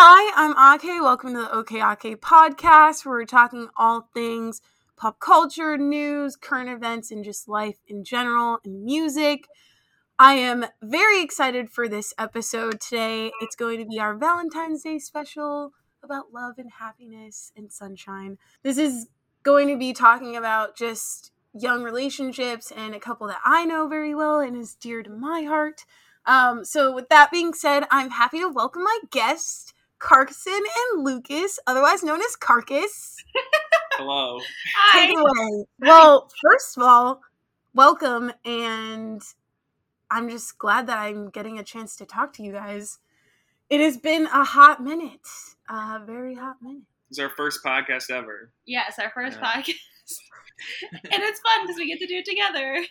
Hi, I'm Ake. Welcome to the OK Ake podcast, where we're talking all things pop culture, news, current events, and just life in general and music. I am very excited for this episode today. It's going to be our Valentine's Day special about love and happiness and sunshine. This is going to be talking about just young relationships and a couple that I know very well and is dear to my heart. Um, so, with that being said, I'm happy to welcome my guest, Carson and Lucas, otherwise known as Carcass. Hello. Take it away. Well, first of all, welcome, and I'm just glad that I'm getting a chance to talk to you guys. It has been a hot minute, a very hot minute. It's our first podcast ever. Yes, our first Yeah. podcast. and it's fun because we get to do it together.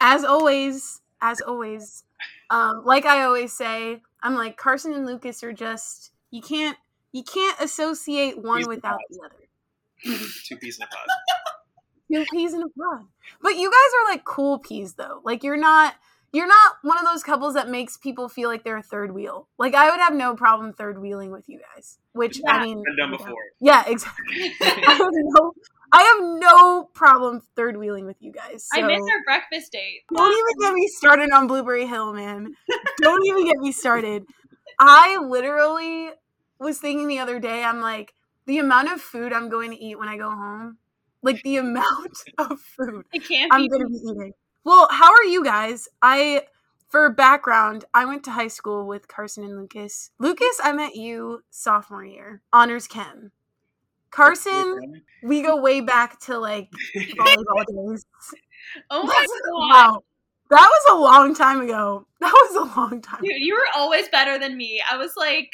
As always, as always, um, like I always say, I'm like Carson and Lucas are just you can't you can't associate one Peas without pods. the other. Two peas in a pod. Two peas in a pod. But you guys are like cool peas though. Like you're not you're not one of those couples that makes people feel like they're a third wheel. Like I would have no problem third wheeling with you guys. Which I Yeah. mean Been done before. Yeah, exactly. I have no I have no problem third wheeling with you guys. I miss our breakfast date. Don't even get me started on Blueberry Hill, man. Don't even get me started. I literally was thinking the other day, I'm like, the amount of food I'm going to eat when I go home, like the amount of food It can't I'm going to be eating. Well, how are you guys? I, for background, I went to high school with Carson and Lucas. Lucas, I met you sophomore year, honors chem. Carson, we go way back to like volleyball days. Oh my god. Wow. That was a long time ago. That was a long time. Dude, you were always better than me. I was like,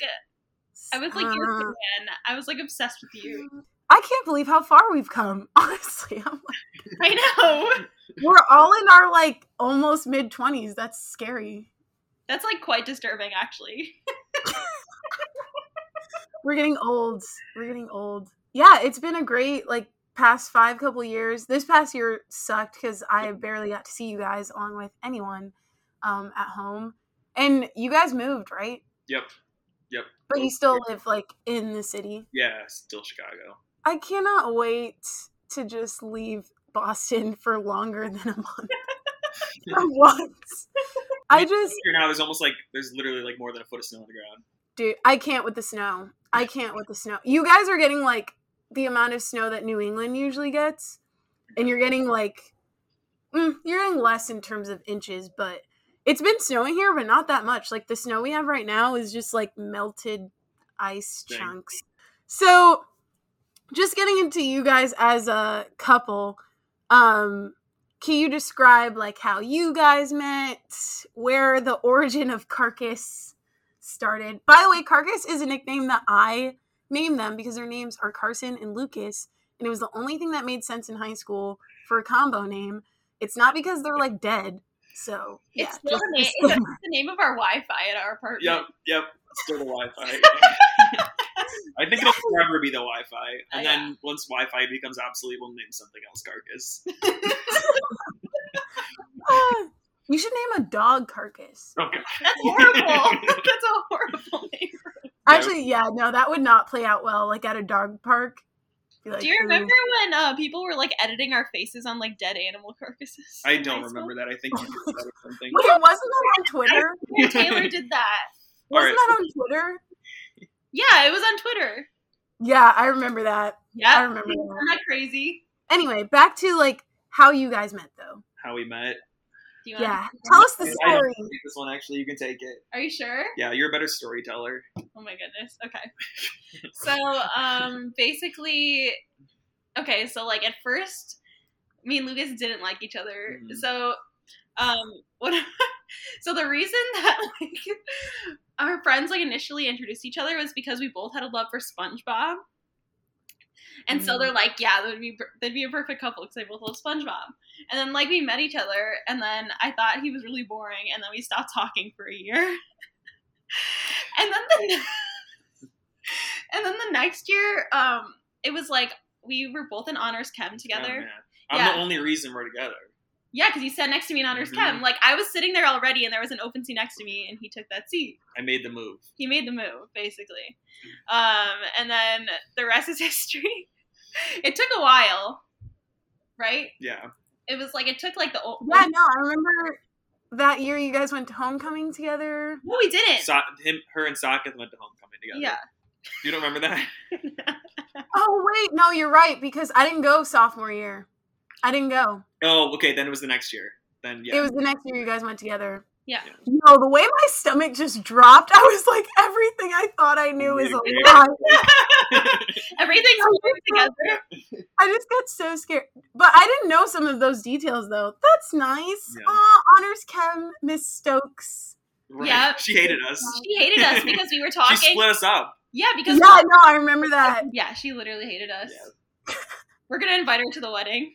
I was like your Uh, fan. I was like obsessed with you. I can't believe how far we've come. Honestly, I'm like, I know. we're all in our like almost mid twenties. That's scary. That's like quite disturbing, actually. We're getting old. We're getting old. Yeah, it's been a great like past five couple years. This past year sucked because I barely got to see you guys along with anyone um, at home. And you guys moved, right? Yep. But you still live like in the city. Yeah, still Chicago. I cannot wait to just leave Boston for longer than a month. for once. I just, Here now, there's almost like there's literally like more than a foot of snow on the ground. dude, I can't with the snow. I can't with the snow. You guys are getting like the amount of snow that New England usually gets, and you're getting like, mm, you're getting less in terms of inches, but it's been snowing here, but not that much. Like the snow we have right now is just like melted ice Dang. chunks. So, just getting into you guys as a couple, um, can you describe like how you guys met, where the origin of Carcass started? By the way, Carcass is a nickname that I named them because their names are Carson and Lucas, and it was the only thing that made sense in high school for a combo name. It's not because they're like dead. So yeah, it's still the name, it's the name of our Wi-Fi at our apartment. Yep. Yep. Still the Wi-Fi. I think it'll forever be the Wi-Fi, and Oh, then once Wi-Fi becomes obsolete, we'll name something else Carcass. Ah, you should name a dog Carcass. Okay. That's horrible. That's a horrible name. Actually, yeah, no, that would not play out well. Like at a dog park. Be like, Do you "Ooh." remember when uh, people were like editing our faces on like dead animal carcasses? I don't remember that. I think you did that or something. Wait, wasn't that on Twitter? Yeah, Taylor did that. Wasn't Alright. that on Twitter? Yeah, it was on Twitter. Yeah, I remember that. Yeah, I remember Isn't that. that crazy? Anyway, back to like how you guys met though. How we met. Do you wanna- Yeah, tell us the I don't story. this one actually. You can take it. Are you sure? Yeah, you're a better storyteller. Oh my goodness. Okay. So, um, basically, okay. So, like at first, me and Lucas didn't like each other. Mhm. So, um, what? so the reason that like our friends like initially introduced each other was because we both had a love for SpongeBob. And so Mm. they're like, yeah, they'd be they'd be a perfect couple because they both love SpongeBob. And then like we met each other, and then I thought he was really boring, and then we stopped talking for a year. and then the and then the next year, um, it was like we were both in honors chem Oh, together. man. I'm Yeah. the only reason we're together. Yeah, because he sat next to me in honors Mhm. chem. Like I was sitting there already, and there was an open seat next to me, and he took that seat. I made the move. He made the move, basically. Um, and then the rest is history. it took a while, right? Yeah. It was like it took like the old. Yeah, no, I remember that year you guys went to homecoming together. No, we didn't. So, him, her, and Saket went to homecoming together. yeah. You don't remember that? Oh wait, no, you're right because I didn't go sophomore year. I didn't go. Oh, okay. Then it was the next year. Then yeah. It was the next year you guys went together. Yeah. No, the way my stomach just dropped, I was like, everything I thought I knew is a Yeah. lie. Everything's together. I just got so scared. But I didn't know some of those details though. That's nice. Yeah. Aw, honors chem, Miss Stokes. Right. Yeah. She hated us. She hated us because we were talking. She talking. split us up. Yeah, because Yeah, no, I remember that. yeah, she literally hated us. Yeah. We're gonna invite her to the wedding.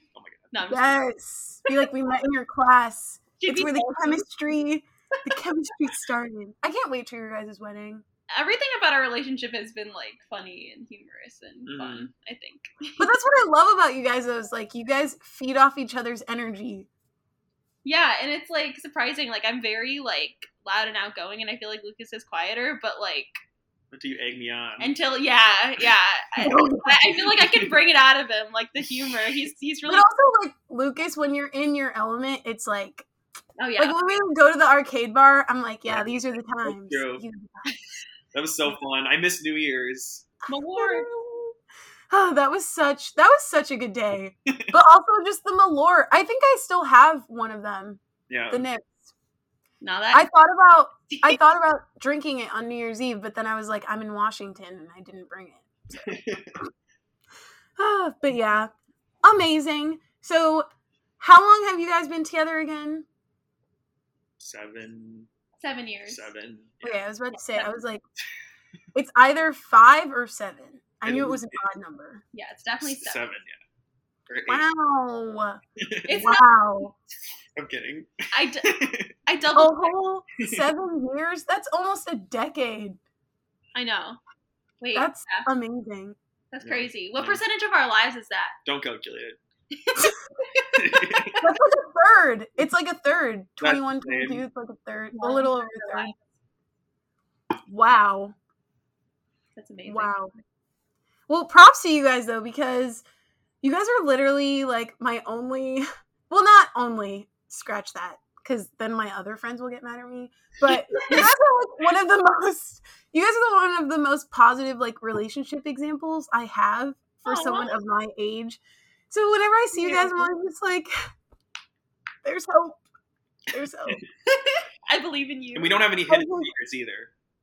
My god. No, I'm just Yes. Be like we met in your class. She'd It's where the chemistry the chemistry started. I can't wait to your guys' wedding. Everything about our relationship has been like funny and humorous and Mhm. fun. I think. But that's what I love about you guys though, is like you guys feed off each other's energy. Yeah, and it's like surprising. Like I'm very like loud and outgoing, and I feel like Lucas is quieter. But like Until you egg me on. until yeah, yeah, I, I feel like I can bring it out of him, like the humor. He's he's But really also like Lucas, when you're in your element, it's like oh yeah. like when we go to the arcade bar, I'm like, yeah, these are the times. true. These are the times. that was so fun. I miss New Year's. Malort. Oh, that was such that was such a good day. but also just the Malort. I think I still have one of them. Yeah. The nips. Now that I thought about I thought about drinking it on New Year's Eve, but then I was like, I'm in Washington and I didn't bring it. Ah, but yeah, amazing. So, how long have you guys been together again? seven. seven years. Seven. Okay, I was about to say, I was like, it's either five or seven. I knew it was an odd number. Yeah, it's definitely seven. Seven, yeah. Or eight. Wow. Not. Wow. I'm kidding. I, d- I A double. whole seven years? That's almost a decade. I know. Wait, That's yeah, amazing. that's Yeah. crazy. What Yeah. percentage of our lives is that? Don't calculate it. That's like a third. It's like a third. 21, insane. 22, it's like a third. A little over a third. Wow. That's amazing. Wow. Well, props to you guys though, because you guys are literally like my only well not only scratch that, because then my other friends will get mad at me. But you guys are like one of the most you guys are the one of the most positive like relationship examples I have for Aw. someone of my age. So whenever I see you guys, I'm always just like there's hope. There's hope. I believe in you. and we don't have any hidden Oh, secrets either,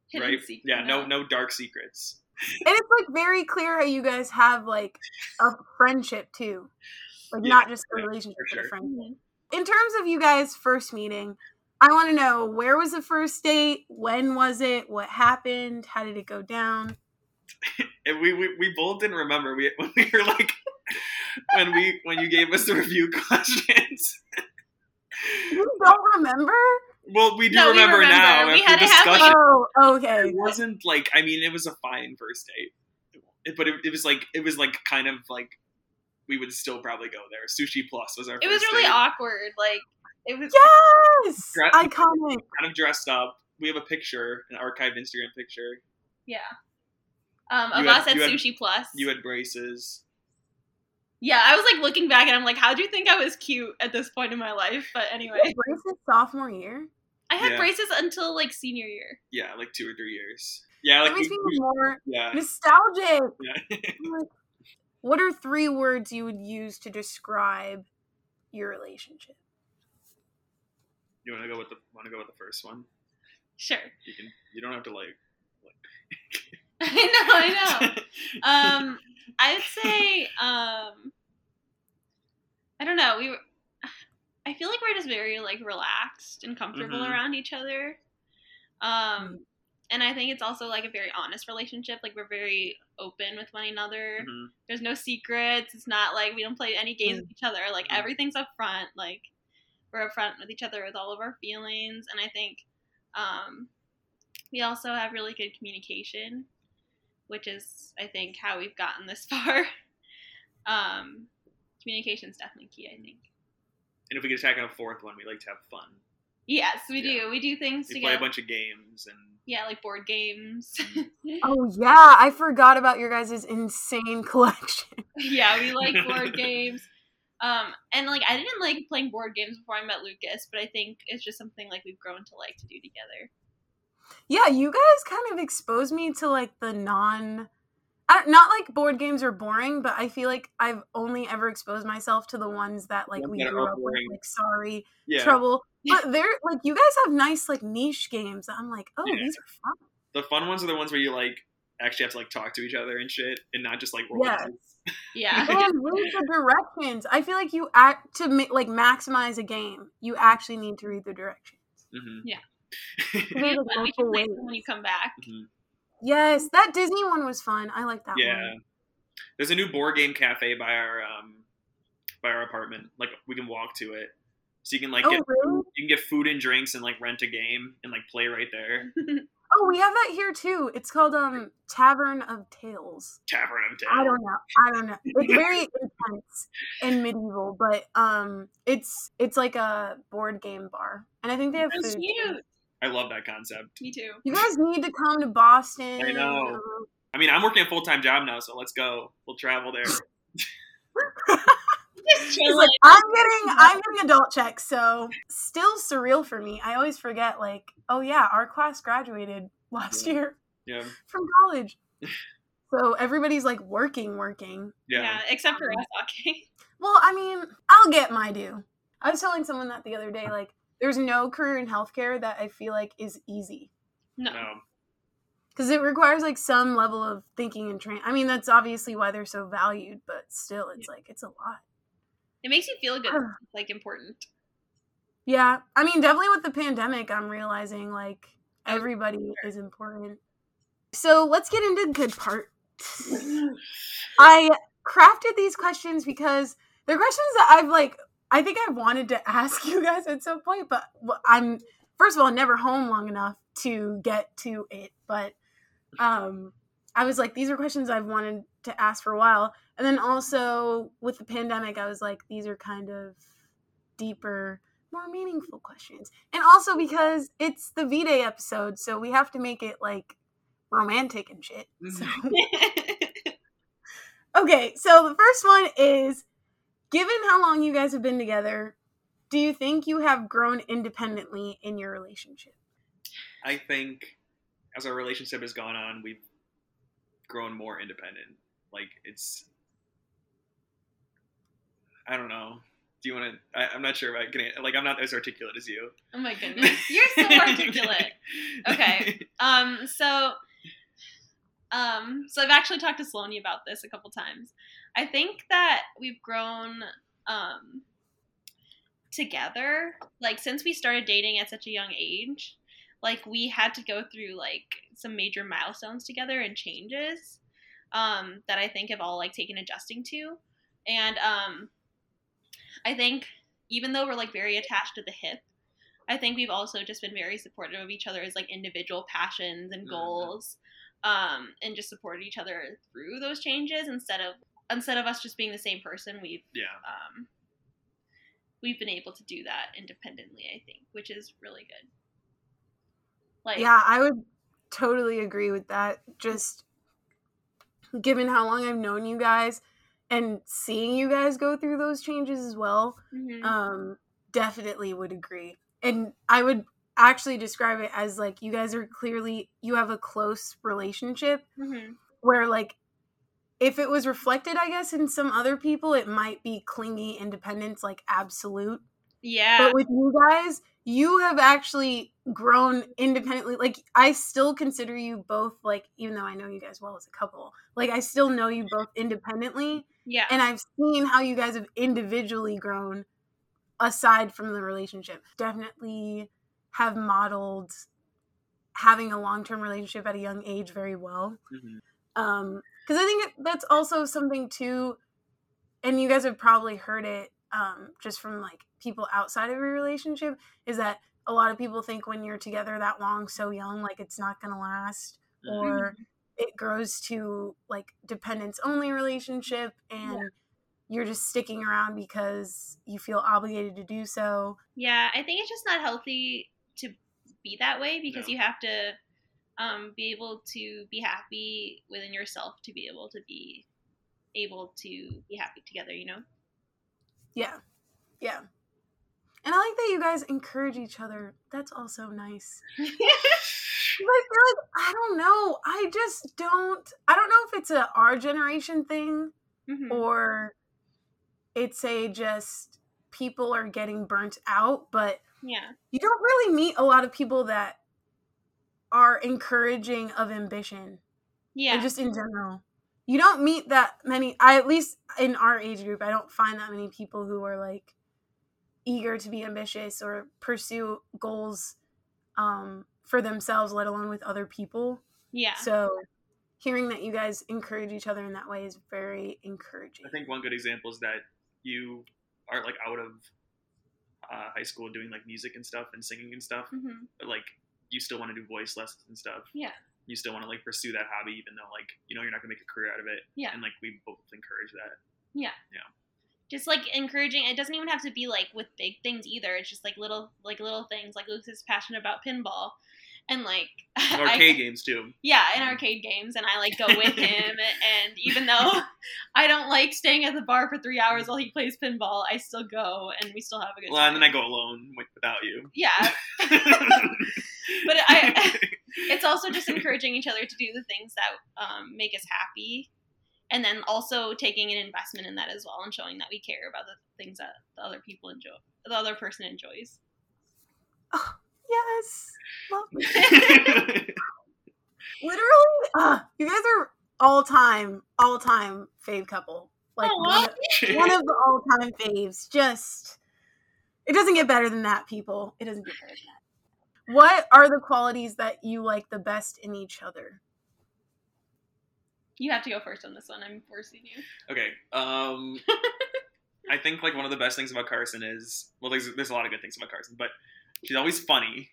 Hidden right? secret, yeah, no, no dark secrets. And it's like very clear how you guys have like a friendship too. Like Yeah, not just a relationship, but a friendship. In terms of you guys first meeting, I want to know where was the first date? When was it? What happened? How did it go down? And we, we we both didn't remember. We when we were like when we when you gave us the review questions. You don't remember? Well, we do No, we remember, remember. now. We after had to have, like, discussion. Oh, okay. it wasn't like I mean it was a fine first date, It- but it, it was like it was like kind of like we would still probably go there. Sushi Plus was our. It was really date. awkward. Like it was. Yes, Dre- iconic. Kind of dressed up. We have a picture, an archived Instagram picture. Yeah. Um, of You had- us at you had- Sushi Plus. You had braces. yeah, I was like looking back and I'm like, how do you think I was cute at this point in my life? But anyway, Braces sophomore year. I had Yeah. braces until like senior year. Yeah, like two or three years. Yeah, That like makes me more yeah, nostalgic. yeah. Like, what are three words you would use to describe your relationship? you want to go with the want to go with the first one? Sure. You can. You don't have to like. I know, I know. um, I'd say, um, I don't know. We were. I feel like we're just very like relaxed and comfortable Mhm. around each other. Um, and I think it's also like a very honest relationship. Like we're very open with one another. Mhm. There's no secrets. It's not like we don't play any games with each other. Like Mhm. everything's up front. Like we're upfront with each other with all of our feelings. And I think um, we also have really good communication, which is I think how we've gotten this far. um, communication is definitely key. I think. And if we could attack on a fourth one, we like to have fun. Yes, we Yeah. do. We do things We play together. a bunch of games and yeah, like board games. Oh yeah, I forgot about your guys' insane collection. yeah, we like board games. Um, and like I didn't like playing board games before I met Lucas, but I think it's just something like we've grown to like to do together. Yeah, you guys kind of exposed me to like the non I, not like board games are boring, but I feel like I've only ever exposed myself to the ones that like we that grew are up with, like Sorry, yeah. Trouble. But they're like you guys have nice like niche games. I'm like, oh, Yeah. these are fun. The fun ones are the ones where you like actually have to like talk to each other and shit, and not just like roll Yeah. Yeah. And read the directions. I feel like you act to ma- like maximize a game. You actually need to read the directions. hmm Yeah. There's, Yeah, like, but we multiple can play ways. them when you come back. Yes, that Disney one was fun. I like that one. yeah. one. There's a new board game cafe by our um by our apartment. Like we can walk to it, so you can like Oh, get really? you can get food and drinks and like rent a game and like play right there. Oh, we have that here too. It's called um Tavern of Tales. Tavern of Tales. I don't know. I don't know. It's very intense and medieval, but um it's it's like a board game bar. And I think they have That's food. cute. I love that concept. Me too. You guys need to come to Boston. I know. Um, I mean, I'm working a full time job now, so let's go. We'll travel there. Just like, I'm getting I'm getting adult checks, so still surreal for me. I always forget, like, oh yeah, our class graduated last Yeah. year Yeah, from college. so everybody's like working, working. yeah. yeah, except for us talking. Well, I mean, I'll get my due. I was telling someone that the other day, like, there's no career in healthcare that I feel like is easy No. No, because it requires like some level of thinking and train. I mean, that's obviously why they're so valued, but still, it's like it's a lot. It makes you feel good, like important. Yeah, I mean, definitely with the pandemic, I'm realizing like oh, everybody is important. So let's get into the good part. I crafted these questions because they're questions that I've like. I think I've wanted to ask you guys at some point, but I'm first of all never home long enough to get to it. But um, I was like, these are questions I've wanted to ask for a while, and then also with the pandemic, I was like, these are kind of deeper more meaningful questions. And also because it's the V Day episode, so we have to make it like romantic and shit. So Okay, so the first one is given how long you guys have been together, do you think you have grown independently in your relationship? I think as our relationship has gone on, we've grown more independent. Like it's, I don't know. Do you want to? I'm not sure if I can. Like I'm not as articulate as you. oh my goodness, you're so articulate. Okay. Um. So. Um. So I've actually talked to Sloane about this a couple times. I think that we've grown um together like since we started dating at such a young age like we had to go through like some major milestones together and changes um that i think have all like taken adjusting to and um i think even though we're like very attached to the hip i think we've also just been very supportive of each other's like individual passions and Mhm. goals um and just supported each other through those changes instead of instead of us just being the same person we've Yeah. um, we've been able to do that independently. I think, which is really good. Like, Yeah, I would totally agree with that. Just given how long I've known you guys and seeing you guys go through those changes as well, mhm. um definitely would agree and i would actually describe it as like you guys are clearly you have a close relationship Mhm. where like if it was reflected i guess in some other people it might be clingy independence like absolute yeah, but with you guys you have actually grown independently like i still consider you both like even though i know you guys well as a couple like i still know you both independently yeah, and I've seen how you guys have individually grown aside from the relationship. Definitely have modeled having a long-term relationship at a young age very well. Mhm. Um cuz I think that's also something too and you guys have probably heard it um just from like people outside of your relationship is that a lot of people think when you're together that long so young like it's not going to last Mhm. or it grows to like dependence only relationship and you're just sticking around because you feel obligated to do so. Yeah, I think it's just not healthy to be that way because No. you have to um, be able to be happy within yourself to be able to be able to be happy together. You know. Yeah. Yeah. And I like that you guys encourage each other. That's also nice. I feel like I don't know. I just don't. I don't know if it's a our generation thing Mhm. or it's a just people are getting burnt out. But Yeah. you don't really meet a lot of people that are encouraging of ambition. Yeah. or just in general. You don't meet that many. I at least in our age group, I don't find that many people who are like eager to be ambitious or pursue goals um, for themselves, let alone with other people. yeah. So, hearing that you guys encourage each other in that way is very encouraging. I think one good example is that you are like out of uh, high school doing like music and stuff and singing and stuff, hmm but like you still want to do voice lessons and stuff. Yeah. You still want to like pursue that hobby, even though like you know you're not gonna make a career out of it. Yeah. And like we both encourage that. Yeah. Yeah. Just like encouraging. It doesn't even have to be like with big things either. It's just like little like little things. Like Luke's is passionate about pinball, and like And I- arcade games too. Yeah, in arcade games, and I like go with him. and even though I don't like staying at the bar for three hours while he plays pinball, I still go, and we still have a good Well, and then I go alone without you. Yeah, but I, it's also just encouraging each other to do the things that um, make us happy, and then also taking an investment in that as well, and showing that we care about the things that the other people enjoy, the other person enjoys. yes, love literally. Uh, you guys are all time, all time fave couple. Like Aw. one of, one of the all time faves. Just it doesn't get better than that, people. It doesn't get better than that. What are the qualities that you like the best in each other? You have to go first on this one. I'm forcing you. Okay. Um, I think like one of the best things about Carson is well, there's there's a lot of good things about Carson, but she's always funny.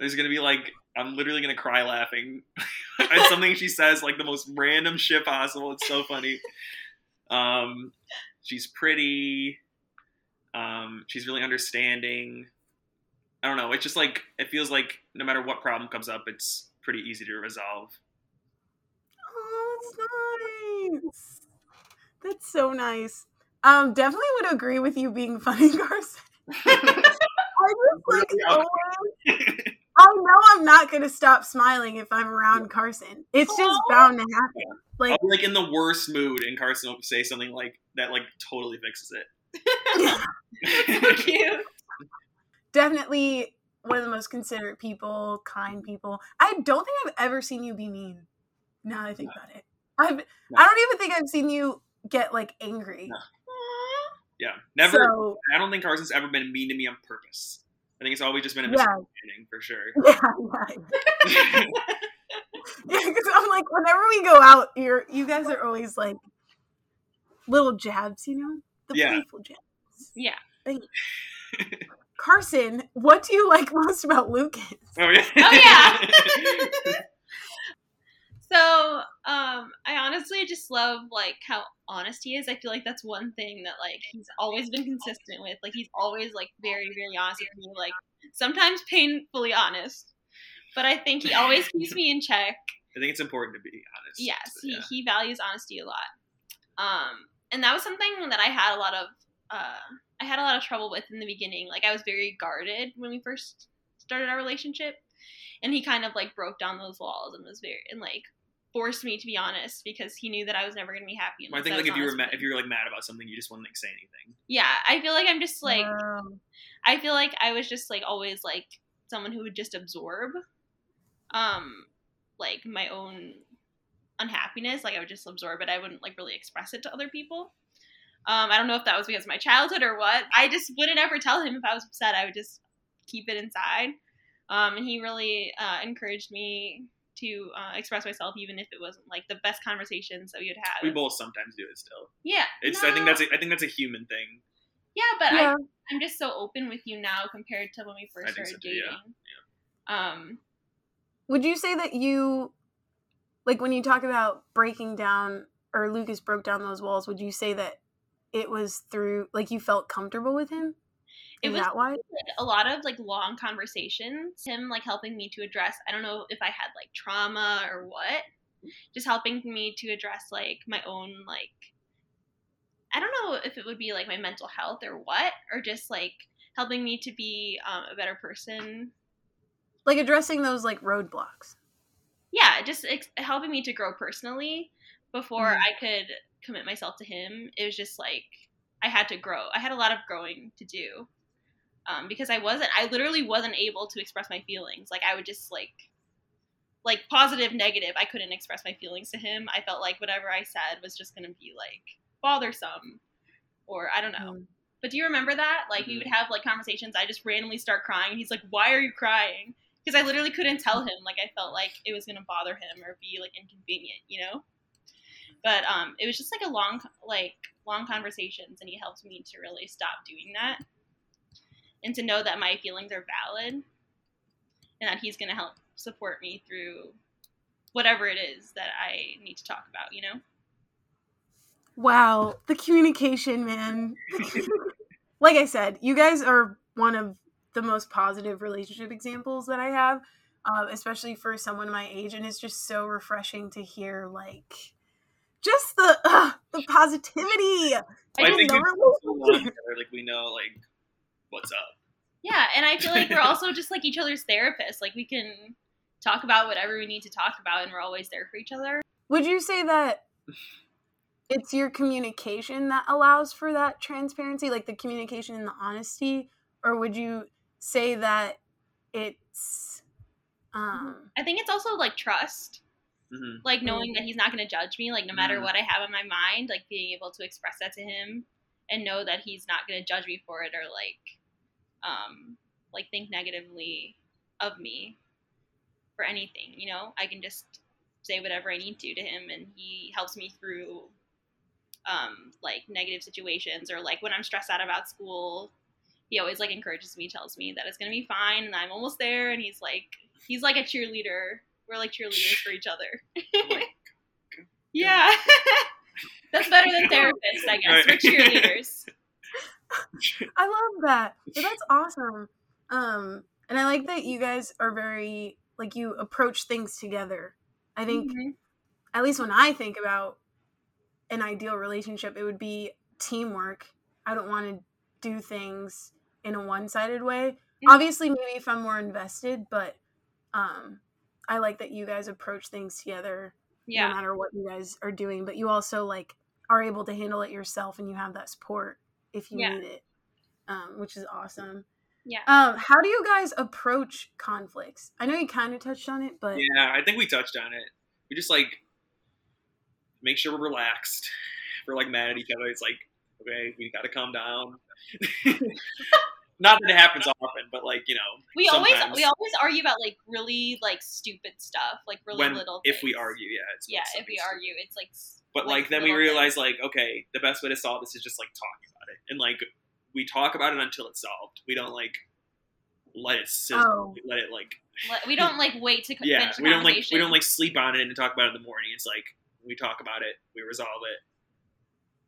There's gonna be like I'm literally gonna cry laughing at something she says, like the most random shit possible. It's so funny. Um, she's pretty. Um, she's really understanding. I don't know. It's just like it feels like no matter what problem comes up, it's pretty easy to resolve. Oh, that's nice. That's so nice. Um, definitely would agree with you being funny, Carson. I just like always. I know I'm not gonna stop smiling if I'm around Carson. It's just bound to happen. Like, I'll be like in the worst mood, and Carson will say something like that, like totally fixes it. so cute. Definitely one of the most considerate people, kind people. I don't think I've ever seen you be mean. Now that I think about it, I've. I don't even think I've seen you get like angry. No. Yeah, never. So I don't think Carson's ever been mean to me on purpose. I think it's always just been a Yeah. for sure. yeah, yeah. Because I'm like, whenever we go out, you're you guys are always like little jabs, you know, the Yeah. playful jabs. Yeah. Carson, what do you like most about Lucas? oh yeah. Oh, yeah. So, um, I honestly just love like how honest he is. I feel like that's one thing that like he's always been consistent with. Like he's always like very, very honest with me. Like sometimes painfully honest, but I think he always keeps me in check. I think it's important to be honest. Yes, he, Yeah. he values honesty a lot. Um, and that was something that I had a lot of uh, I had a lot of trouble with in the beginning. Like I was very guarded when we first started our relationship, and he kind of like broke down those walls and was very and like forced me to be honest because he knew that I was never going to be happy. Well, I think was like if you were mad, if you were like mad about something, you just wouldn't like say anything. yeah, I feel like I'm just like Um, I feel like I was just like always like someone who would just absorb um like my own unhappiness like I would just absorb it I wouldn't like really express it to other people um I don't know if that was because of my childhood or what I just wouldn't ever tell him if I was upset I would just keep it inside um and he really uh, encouraged me to uh, express myself even if it wasn't like the best conversations that we would have We both sometimes do it still. yeah It's I think that's a, I think that's a human thing. yeah but I yeah. I'm just so open with you now compared to when we first I started so too, yeah. dating. Um, Would you say that you, like, when you talk about breaking down, or Lucas broke down those walls? Would you say that it was through like you felt comfortable with him? it was that why? like, a lot of like long conversations. Him like helping me to address. I don't know if I had like trauma or what. Just helping me to address like my own like. I don't know if it would be like my mental health or what, or just like helping me to be um, a better person. Like addressing those like roadblocks. Yeah, just ex- helping me to grow personally. Before Mhm. I could commit myself to him, it was just like I had to grow. I had a lot of growing to do. um, because I wasn't, I literally wasn't able to express my feelings. Like I would just like, like positive, negative. I couldn't express my feelings to him. I felt like whatever I said was just gonna be like bothersome, or I don't know. Mm. But do you remember that? Like we would have like conversations. I just randomly start crying, and he's like, "Why are you crying?" Because I literally couldn't tell him. Like I felt like it was gonna bother him or be like inconvenient, you know. But um, it was just like a long, like long conversations, and he helped me to really stop doing that, and to know that my feelings are valid, and that he's gonna help support me through whatever it is that I need to talk about. You know. Wow, the communication, man. like I said, you guys are one of the most positive relationship examples that I have, uh, especially for someone my age, and it's just so refreshing to hear like just the uh, the positivity. I I think know it's we're- so long together, like we know like what's up. Yeah, and I feel like we're also just like each other's therapists. Like we can talk about whatever we need to talk about, and we're always there for each other. Would you say that it's your communication that allows for that transparency, like the communication and the honesty, or would you say that it's um I think it's also like trust, hmm like knowing that he's not going to judge me, like no matter Mhm. what I have in my mind, like being able to express that to him and know that he's not going to judge me for it or like, um, like think negatively of me for anything. You know, I can just say whatever I need to to him, and he helps me through um, like negative situations or like when I'm stressed out about school. He always like encourages me, tells me that it's gonna be fine, and I'm almost there. And he's like, he's like a cheerleader. We're like cheerleaders for each other. yeah, that's better than therapists, I guess. We're cheerleaders. I love that. But that's awesome. Um, and I like that you guys are very like you approach things together. I think Mhm. at least when I think about an ideal relationship, it would be teamwork. I don't want to do things in a one-sided way. Mhm. Obviously, maybe if I'm more invested, but um, I like that you guys approach things together Yeah, no matter what you guys are doing. But you also like are able to handle it yourself, and you have that support if you Yeah. need it, um, which is awesome. yeah. Um, how do you guys approach conflicts? I know you kind of touched on it, but Yeah, I think we touched on it. We just like make sure we're relaxed. We're like mad at each other. It's like, okay, we got to calm down. Not that it happens often, but like you know, We always we always argue about like really like stupid stuff, like really when little. Things. If we argue, yeah, it's yeah, if we stupid. argue, it's like. But like, then we realize things. like, okay, the best way to solve this is just like talking about it, and like we talk about it until it's solved. We don't like let it sit, Oh. let it like Like, we don't like wait to yeah, we don't like we don't like sleep on it and talk about it in the morning. It's like we talk about it, we resolve it,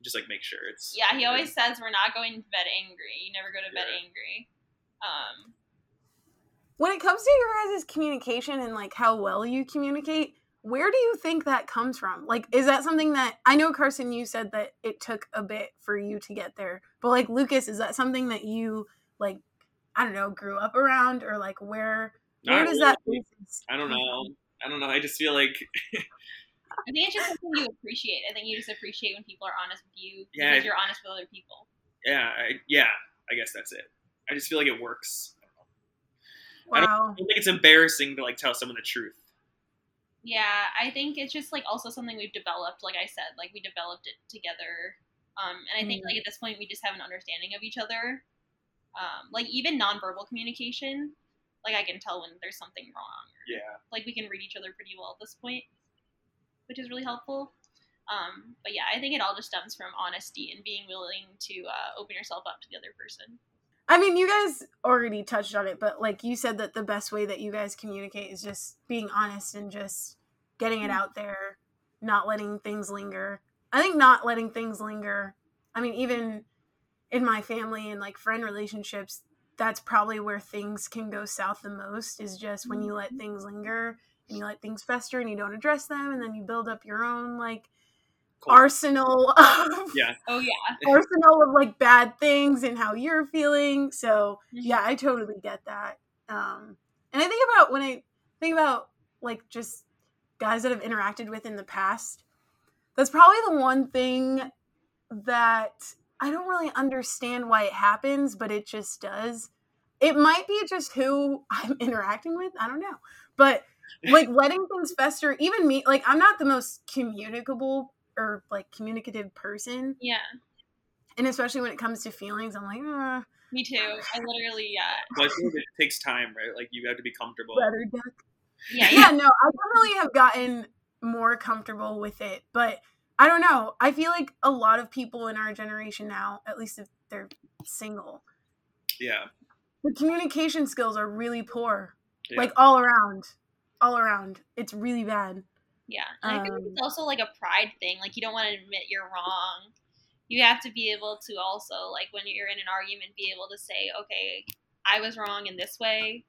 just like make sure it's Yeah, he always says we're not going to bed angry. You never go to bed Yeah. angry. Um, when it comes to your guys' communication and like how well you communicate, where do you think that comes from? Like, is that something that I know, Carson? You said that it took a bit for you to get there, but like Lucas, is that something that you like? I don't know, grew up around, or like where? Where Not does that? really. basis I don't know. I don't know. I just feel like I think it's just something you appreciate. I think you just appreciate when people are honest with you Yeah. because you're honest with other people. yeah, I, yeah. I guess that's it. I just feel like it works. I don't- Wow. I don't think it's embarrassing to like tell someone the truth. Yeah, I think it's just like also something we've developed. Like I said, like we developed it together. Um, and I think Mm. like at this point we just have an understanding of each other. Um, like even nonverbal communication, like I can tell when there's something wrong. Yeah. Like we can read each other pretty well at this point, which is really helpful. Um, but yeah, I think it all just stems from honesty and being willing to uh, open yourself up to the other person. I mean, you guys already touched on it, but like you said that the best way that you guys communicate is just being honest and just getting it Mhm. out there, not letting things linger. I think not letting things linger I mean, even in my family and like friend relationships, that's probably where things can go south the most is just when you let things linger and you let things fester and you don't address them and then you build up your own like Cool. arsenal of Yeah. Oh yeah. arsenal of like bad things and how you're feeling. So Mhm. yeah, I totally get that. Um, and I think about when I think about like just guys that I've interacted with in the past. That's probably the one thing that I don't really understand why it happens, but it just does. It might be just who I'm interacting with. I don't know. But like letting things fester, even me, like I'm not the most communicable or like communicative person. Yeah. And especially when it comes to feelings, I'm like, uh, Me too. I literally yeah. But I feel like it takes time, right? Like you have to be comfortable. Yeah. Yeah. yeah, no, I definitely have gotten more comfortable with it, but I don't know. I feel like a lot of people in our generation now, at least if they're single, Yeah. the communication skills are really poor. Yeah. Like all around. All around. It's really bad. Yeah, and I feel like Um, it's also like a pride thing. Like you don't want to admit you're wrong. You have to be able to also like when you're in an argument, be able to say, "Okay, I was wrong in this way,"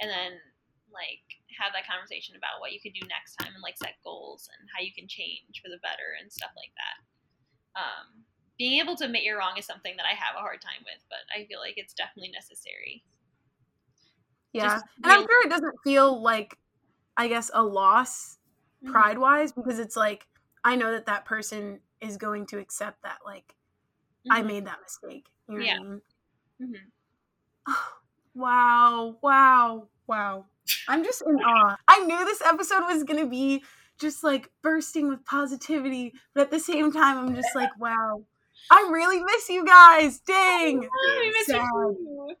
and then like have that conversation about what you could do next time and like set goals and how you can change for the better and stuff like that. Um, being able to admit you're wrong is something that I have a hard time with, but I feel like it's definitely necessary. Yeah. Just and I'm sure it doesn't feel like, I guess, a loss Mhm. pride wise because it's like, I know that that person is going to accept that, like, I Mhm. made that mistake. You know Yeah. I mean? Mhm. Wow, wow, wow. I'm just in awe. I knew this episode was going to be just like bursting with positivity, but at the same time, I'm just like, wow. I really miss you guys. Dang. Oh, we miss you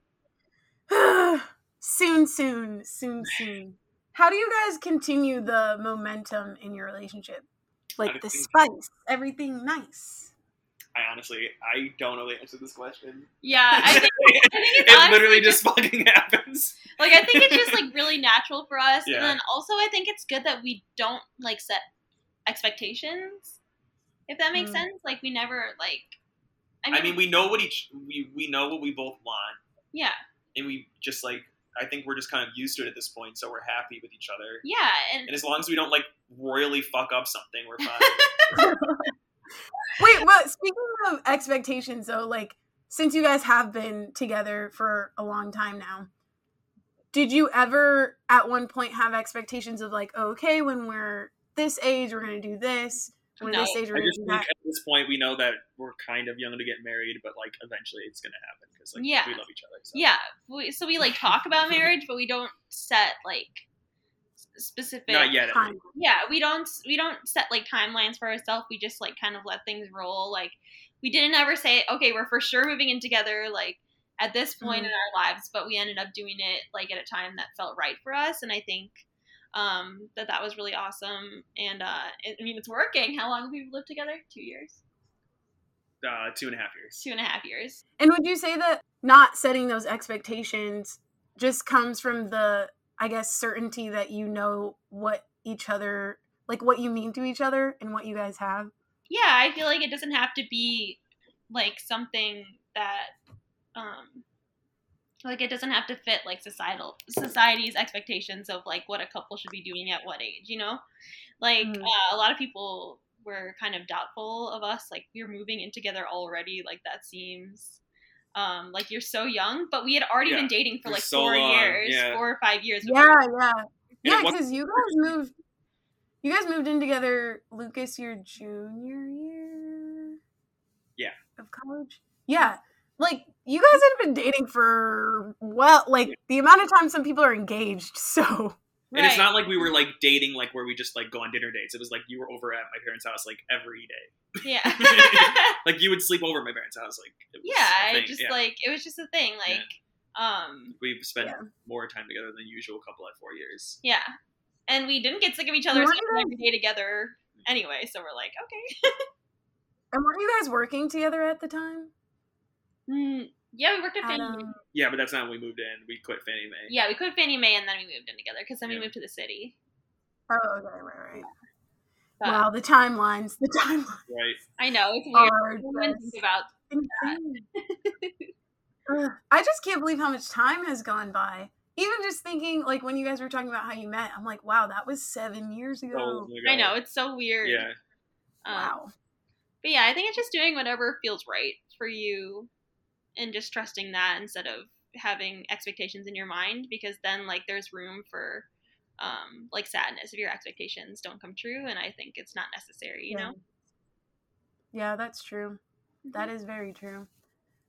soon, soon, soon, soon. How do you guys continue the momentum in your relationship? Like the spice, everything nice. I honestly, I don't know the answer to this question. Yeah, I think think it's it honestly literally just fucking happens. like I think it's just like really natural for us, Yeah. and then also I think it's good that we don't like set expectations. If that makes Mm. sense, like we never like. I mean, we know what each we we know what we both want, yeah, and we just like I think we're just kind of used to it at this point, so we're happy with each other. yeah, and And as long as we don't like royally fuck up something, we're fine. Wait, but speaking of expectations, though, like since you guys have been together for a long time now, did you ever at one point have expectations of like, okay, when we're this age, we're gonna do this. When No. this age, we're I gonna just do that. at this point we know that we're kind of young to get married, but like eventually it's gonna happen because like Yeah. we love each other. So. yeah, we, so we like talk about marriage, but we don't set like specific. Not yet. Time. yeah we don't we don't set like timelines for ourselves we just like kind of let things roll like we didn't ever say okay we're for sure moving in together like at this point in our lives but we ended up doing it like at a time that felt right for us and i think um that that was really awesome and uh i I mean it's working how long have we lived together two years Uh, two and a half years. two and a half years And would you say that not setting those expectations just comes from the, I guess, certainty that you know what each other, like what you mean to each other and what you guys have? yeah i feel like it doesn't have to be like something that um like it doesn't have to fit like societal society's expectations of like what a couple should be doing at what age you know like Mm. uh, a lot of people were kind of doubtful of us like we're moving in together already like that seems um like you're so young but we had already Yeah, been dating for for like so four long, years yeah. four or five years Yeah, yeah. And Yeah, because you guys moved. You guys moved in together, Lucas, your junior year. Yeah. Of college. Yeah, like you guys had been dating for well, like the amount of time some people are engaged. So And it's not like we were like dating like where we just like go on dinner dates. It was like you were over at my parents' house like every day. yeah Like you would sleep over at my parents' house. Like it was yeah a I thing. just Yeah. like it was just a thing like um we've spent Yeah. more time together than usual couple at four years. yeah and we didn't get sick of each other Weren't spending you every day together anyway so we're like okay and weren't you guys working together at the time? Mm, yeah we worked at At, Fannie um, Yeah, but that's not when we moved in. We quit Fannie May. yeah we quit Fannie May and then we moved in together because then we moved to the city oh, okay, right, right. But Wow, the timelines, the timelines Right. I know it's weird. are I just think about insane. Ugh, I just can't believe how much time has gone by. Even just thinking, like when you guys were talking about how you met, I'm like, wow, that was seven years ago. Oh I know it's so weird. Yeah. Um, wow. But yeah, I think it's just doing whatever feels right for you and just trusting that instead of having expectations in your mind because then like there's room for um like sadness if your expectations don't come true and I think it's not necessary, you know? Yeah, that's true. That Mm-hmm. is very true.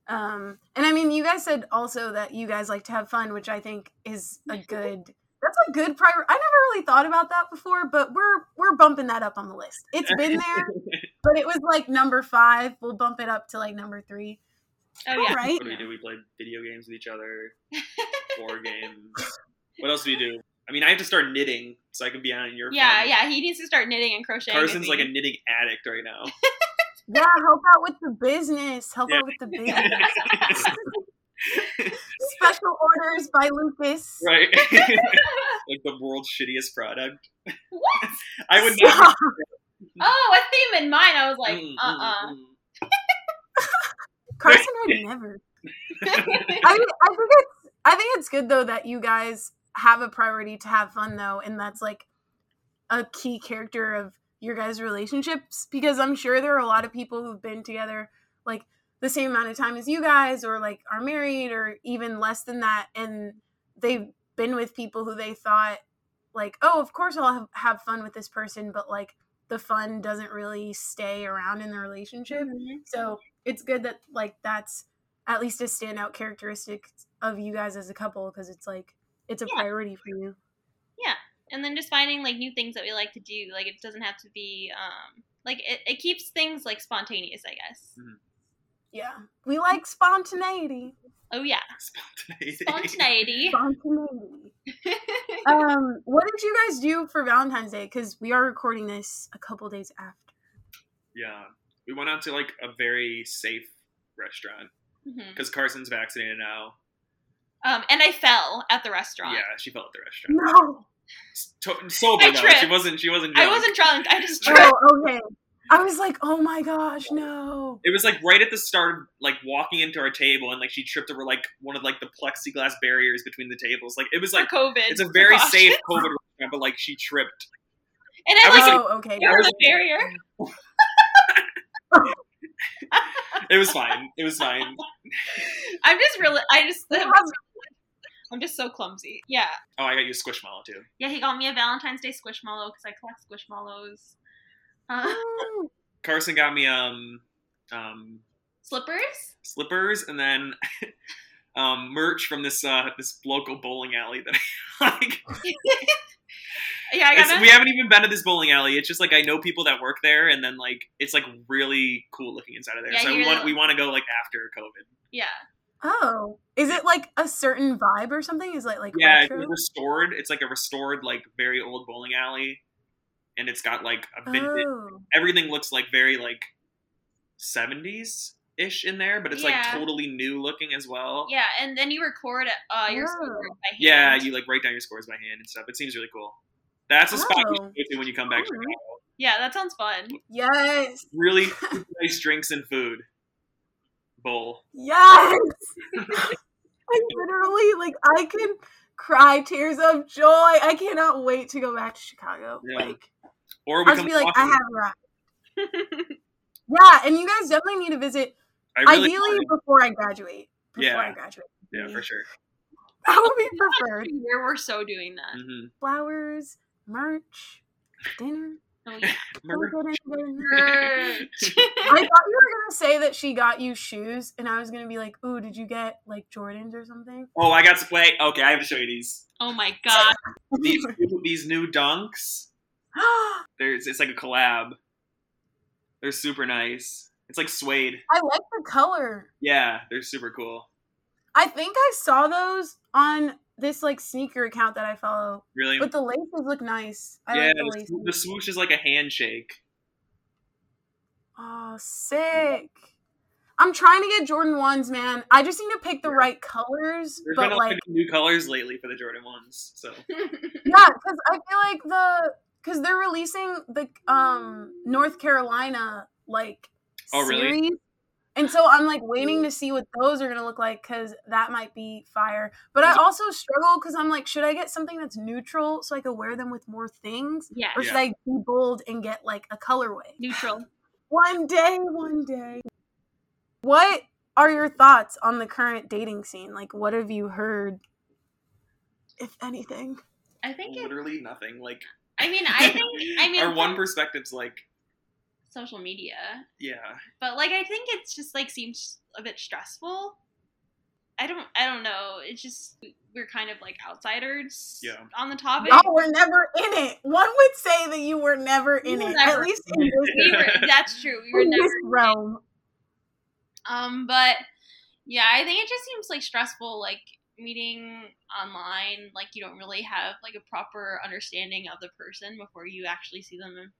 Um, and I mean, you guys said also that you guys like to have fun, which I think is a good. That's a good prior. I never really thought about that before, but we're we're bumping that up on the list. It's been there, but it was like number five. We'll bump it up to like number three. Oh yeah. right. What do we do? We play video games with each other, board games. What else do we do? I mean, I have to start knitting so I can be on your. Yeah, fun. yeah, he needs to start knitting and crocheting. Carson's like a knitting addict right now. Yeah, help out with the business. Help Yeah. out with the business. Special orders by Lucas. right? like the world's shittiest product. What? I would never. Stop. Oh, a theme in mind. I was like, Mm, uh mm, uh mm. Carson would never. I mean, I think it's I think it's good though that you guys have a priority to have fun though, and that's like a key character of your guys' relationships because I'm sure there are a lot of people who've been together like the same amount of time as you guys or like are married or even less than that and they've been with people who they thought like oh of course I'll have, have fun with this person but like the fun doesn't really stay around in the relationship mm-hmm. so it's good that like that's at least a standout characteristic of you guys as a couple because it's like it's a Yeah. priority for you. Yeah. And then just finding like new things that we like to do. Like it doesn't have to be um like it, it keeps things like spontaneous, I guess. Yeah, we like spontaneity. Oh yeah. Spontaneity. Spontaneity. Spontaneity. um, what did you guys do for Valentine's Day? Because we are recording this a couple days after. Yeah, we went out to like a very safe restaurant because Carson's vaccinated now. Um and I fell at the restaurant. Yeah, she fell at the restaurant. No. To- sober I though. She wasn't. She wasn't. I drunk. wasn't drunk. I just tripped. Oh, okay. I was like, oh my gosh, no. It was like right at the start of like walking into our table, and like she tripped over like one of like the plexiglass barriers between the tables. Like it was like for COVID. it's a very precaution. safe COVID restaurant, but like she tripped. And I I was like Oh, okay. over the barrier. It was fine. It was fine. I'm just really I just You have- I'm just so clumsy. Yeah. Oh, I got you a squishmallow too. Yeah, he got me a Valentine's Day squishmallow because I collect squishmallows. Uh, Carson got me um um slippers? slippers and then um merch from this uh this local bowling alley that I like. Yeah, I It's- got we haven't even been to this bowling alley. It's just like I know people that work there, and then like it's like really cool looking inside of there. Yeah, so we you're want the- we want to go like after COVID. Yeah. Oh, is it like a certain vibe or something? Is it like Yeah, it's restored. It's like a restored like very old bowling alley, and it's got like a vintage. Oh, Everything looks like very like seventies ish in there, but it's like totally new looking as well. Yeah, and then you record uh, your Oh. scores by hand. Yeah, you like write down your scores by hand and stuff. It seems really cool. That's a spot you Oh. should go to when you come back to Alright. Chicago. Yeah, that sounds fun. yes, Really nice drinks and food. Bowl. yes. I literally like I can cry tears of joy. I cannot wait to go back to Chicago. Yeah. Like Or we I'll just be like, walk- I have arrived. Yeah, and you guys definitely need to visit. I really ideally wanna- before I graduate. Before Yeah. I graduate. Yeah, for sure. That would be preferred. Year we're so doing that. hmm Flowers, merch, dinner. Oh, yeah. We'll get into dinner. Merch. I thought you were gonna say that she got you shoes, and I was gonna be like, "Ooh, did you get like Jordans or something?" oh, I got to play. Okay, I have to show you these. oh my god. These these new dunks. There's it's like a collab. They're super nice. It's like suede. I like the color. Yeah, they're super cool. I think I saw those on this like sneaker account that I follow, Really. but the laces look nice. I yeah, like the the, laces. the swoosh is like a handshake. Oh, sick. I'm trying to get Jordan ones, man. I just need to pick the right colors, There's been but a lot like of new colors lately for the Jordan ones. So Yeah, because I feel like the because they're releasing the um North Carolina like Oh, really? series. And so I'm like waiting mm. to see what those are gonna look like because that might be fire. But I also struggle because I'm like, should I get something that's neutral so I could wear them with more things, Yeah. or should Yeah. I be bold and get like a colorway? Neutral. One day, one day. What are your thoughts on the current dating scene? Like, what have you heard, if anything? I think it, Literally nothing. Like I mean, I think I mean our one from perspective's like, social media, yeah, but like I think it's just like seems a bit stressful. I don't I don't know. It's just we're kind of like outsiders Yeah. on the topic. Y'all were never in it. One would say that you were never in We were it, never at least in this, We were, that's true. We were in never this realm. Um, but yeah, I think it just seems like stressful, like meeting online. Like you don't really have like a proper understanding of the person before you actually see them, in-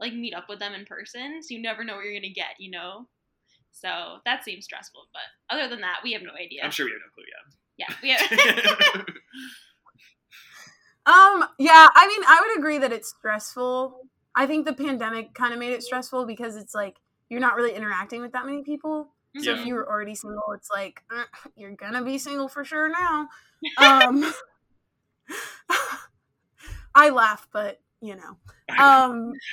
like meet up with them in person. So you never know what you're gonna get, you know. So that seems stressful. But other than that, we have no idea. I'm sure we have no clue yet. Yeah, we have. Um, yeah, I mean, I would agree that it's stressful. I think the pandemic kind of made it stressful because it's like you're not really interacting with that many people. So Yeah. if you were already single, it's like "Uh, you're gonna be single for sure now. Um, I laugh, but you know. Um,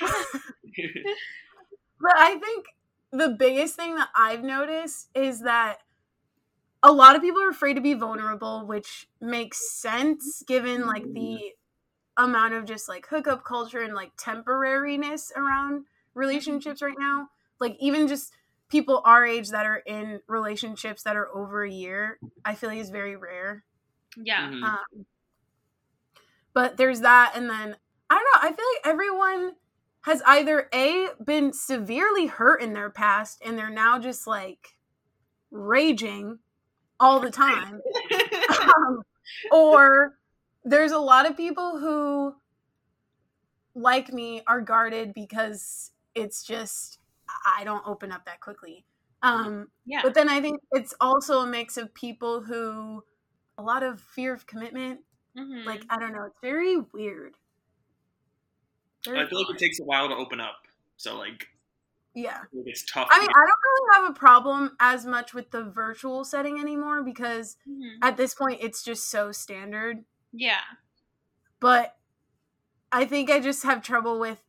but I think the biggest thing that I've noticed is that a lot of people are afraid to be vulnerable, which makes sense given like the amount of just like hookup culture and like temporariness around relationships right now. Like even just people our age that are in relationships that are over a year, I feel like is very rare. yeah. Mhm. Um, but there's that, and then I don't know. I feel like everyone has either a been severely hurt in their past, and they're now just like raging all the time, um, or there's a lot of people who, like me, are guarded because it's just I don't open up that quickly. Um, yeah. but then I think it's also a mix of people who a lot of fear of commitment. Mhm. Like I don't know, it's very weird. Very I feel like it takes a while to open up. So like yeah. it's tough. I mean, get- I don't really have a problem as much with the virtual setting anymore because Mhm. at this point it's just so standard. yeah. But I think I just have trouble with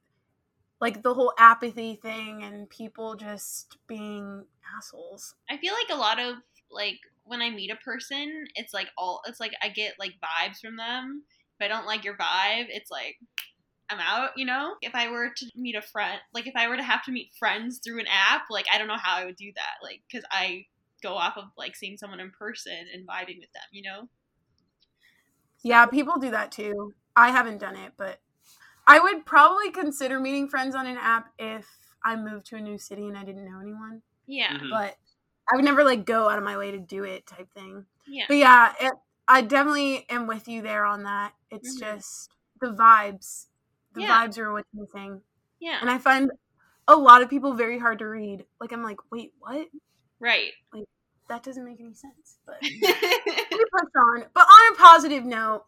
like the whole apathy thing and people just being assholes. I feel like a lot of like when I meet a person, it's like all it's like I get like vibes from them. If I don't like your vibe, it's like I'm out, you know? If I were to meet a friend, like if I were to have to meet friends through an app, like I don't know how I would do that. Like cuz I go off of like seeing someone in person and vibing with them, you know? Yeah, people do that too. I haven't done it, but I would probably consider meeting friends on an app if I moved to a new city and I didn't know anyone. Yeah. Mhm. But I would never like go out of my way to do it type thing. Yeah. But yeah, it, I definitely am with you there on that. It's Mhm. just the vibes. The Yeah. vibes are what's missing. Yeah. And I find a lot of people very hard to read. Like I'm like, wait, what? right. Like that doesn't make any sense. But we pushed on. But on a positive note,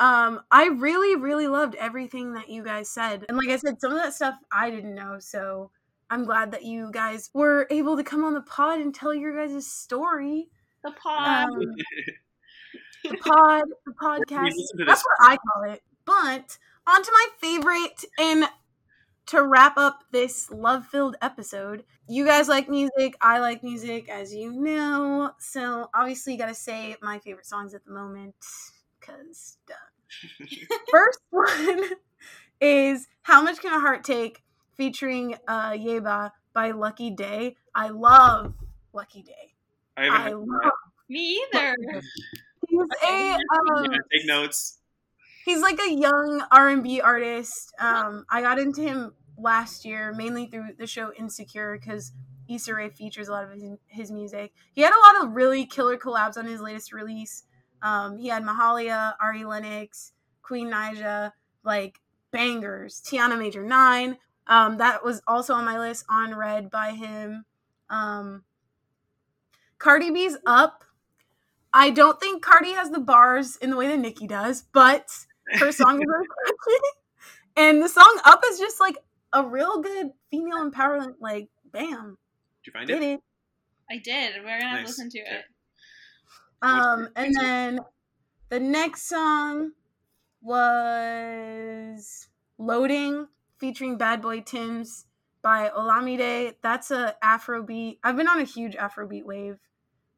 um, I really, really loved everything that you guys said. And like I said, some of that stuff I didn't know, so I'm glad that you guys were able to come on the pod and tell your guys' story. the pod. Um, the pod, the podcast. That's what I call it. But on to my favorite and to wrap up this love-filled episode. You guys like music, I like music, as you know. So obviously, you got to say my favorite songs at the moment, because duh. First one is "How Much Can a Heart Take" featuring uh, Yebba by Lucky Daye. I love Lucky Daye. I I love. that. Me either. He's a um, Yeah, take notes. He's like a young R&B artist. Um, I got into him last year mainly through the show Insecure because Issa Rae features a lot of his, his music. He had a lot of really killer collabs on his latest release. Um, he had Mahalia, Ari Lennox, Queen Naija, like bangers. Tiana Major Nine. Um, that was also on my list on Red by him. Um, Cardi B's Up. I don't think Cardi has the bars in the way that Nicki does, but her song is really. And the song Up is just like a real good female empowerment, like, bam, Did you find did it? it. I did. We're gonna Nice. listen to Okay. it. Um, and then the next song was Loading featuring Bad Boy Timz by Olamide. That's a Afrobeat. I've been on a huge Afrobeat wave.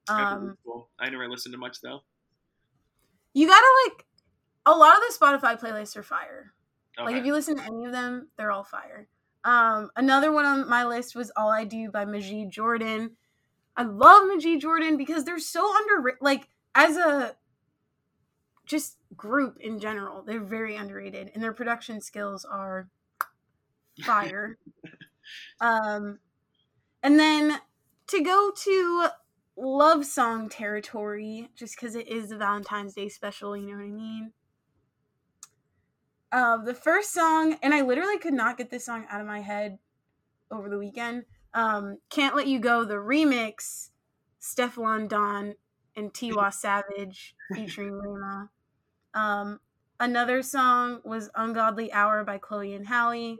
Um, Cool. I never listened to much though. you gotta like a lot of the Spotify playlists are fire. Okay. Like if you listen to any of them, they're all fire. Um, another one on my list was All I Do by Majid Jordan. I love Majid Jordan because they're so underrated. Like as a just group in general, they're very underrated, and their production skills are fire. um, and then to go to love song territory, just because it is the Valentine's Day special, you know what I mean. Uh, the first song, and I literally could not get this song out of my head over the weekend. Um, Can't Let You Go, the remix, Stefflon Don and Tiwa Savage featuring Rema. Um, another song was Ungodly Hour by Chloe and Halle.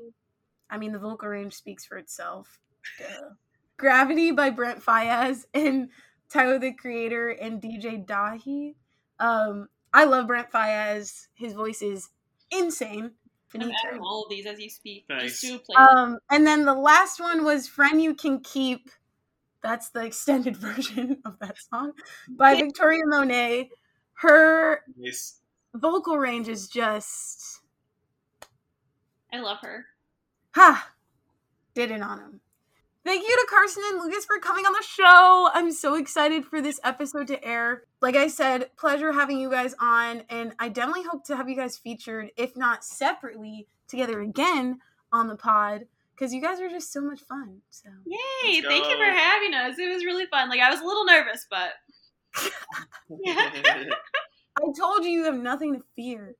I mean, the vocal range speaks for itself. Duh. Gravity by Brent Faiyaz and Tyler the Creator and DJ Dahi. Um, I love Brent Faiyaz. His voice is insane. I'm Finito. adding all of these as you speak. Nice. Just to a play. Um, and then the last one was "Friend You Can Keep." That's the extended version of that song by Victoria Monet. Her Nice. vocal range is just I love her. ha did it on him. Thank you to Carson and Lucas for coming on the show. I'm so excited for this episode to air. Like I said, pleasure having you guys on, and I definitely hope to have you guys featured, if not separately, together again on the pod because you guys are just so much fun. So Yay! Thank you for having us. It was really fun. Like I was a little nervous, but I told you you have nothing to fear.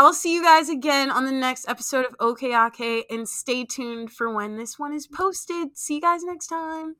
I'll see you guys again on the next episode of OKAK and stay tuned for when this one is posted. See you guys next time.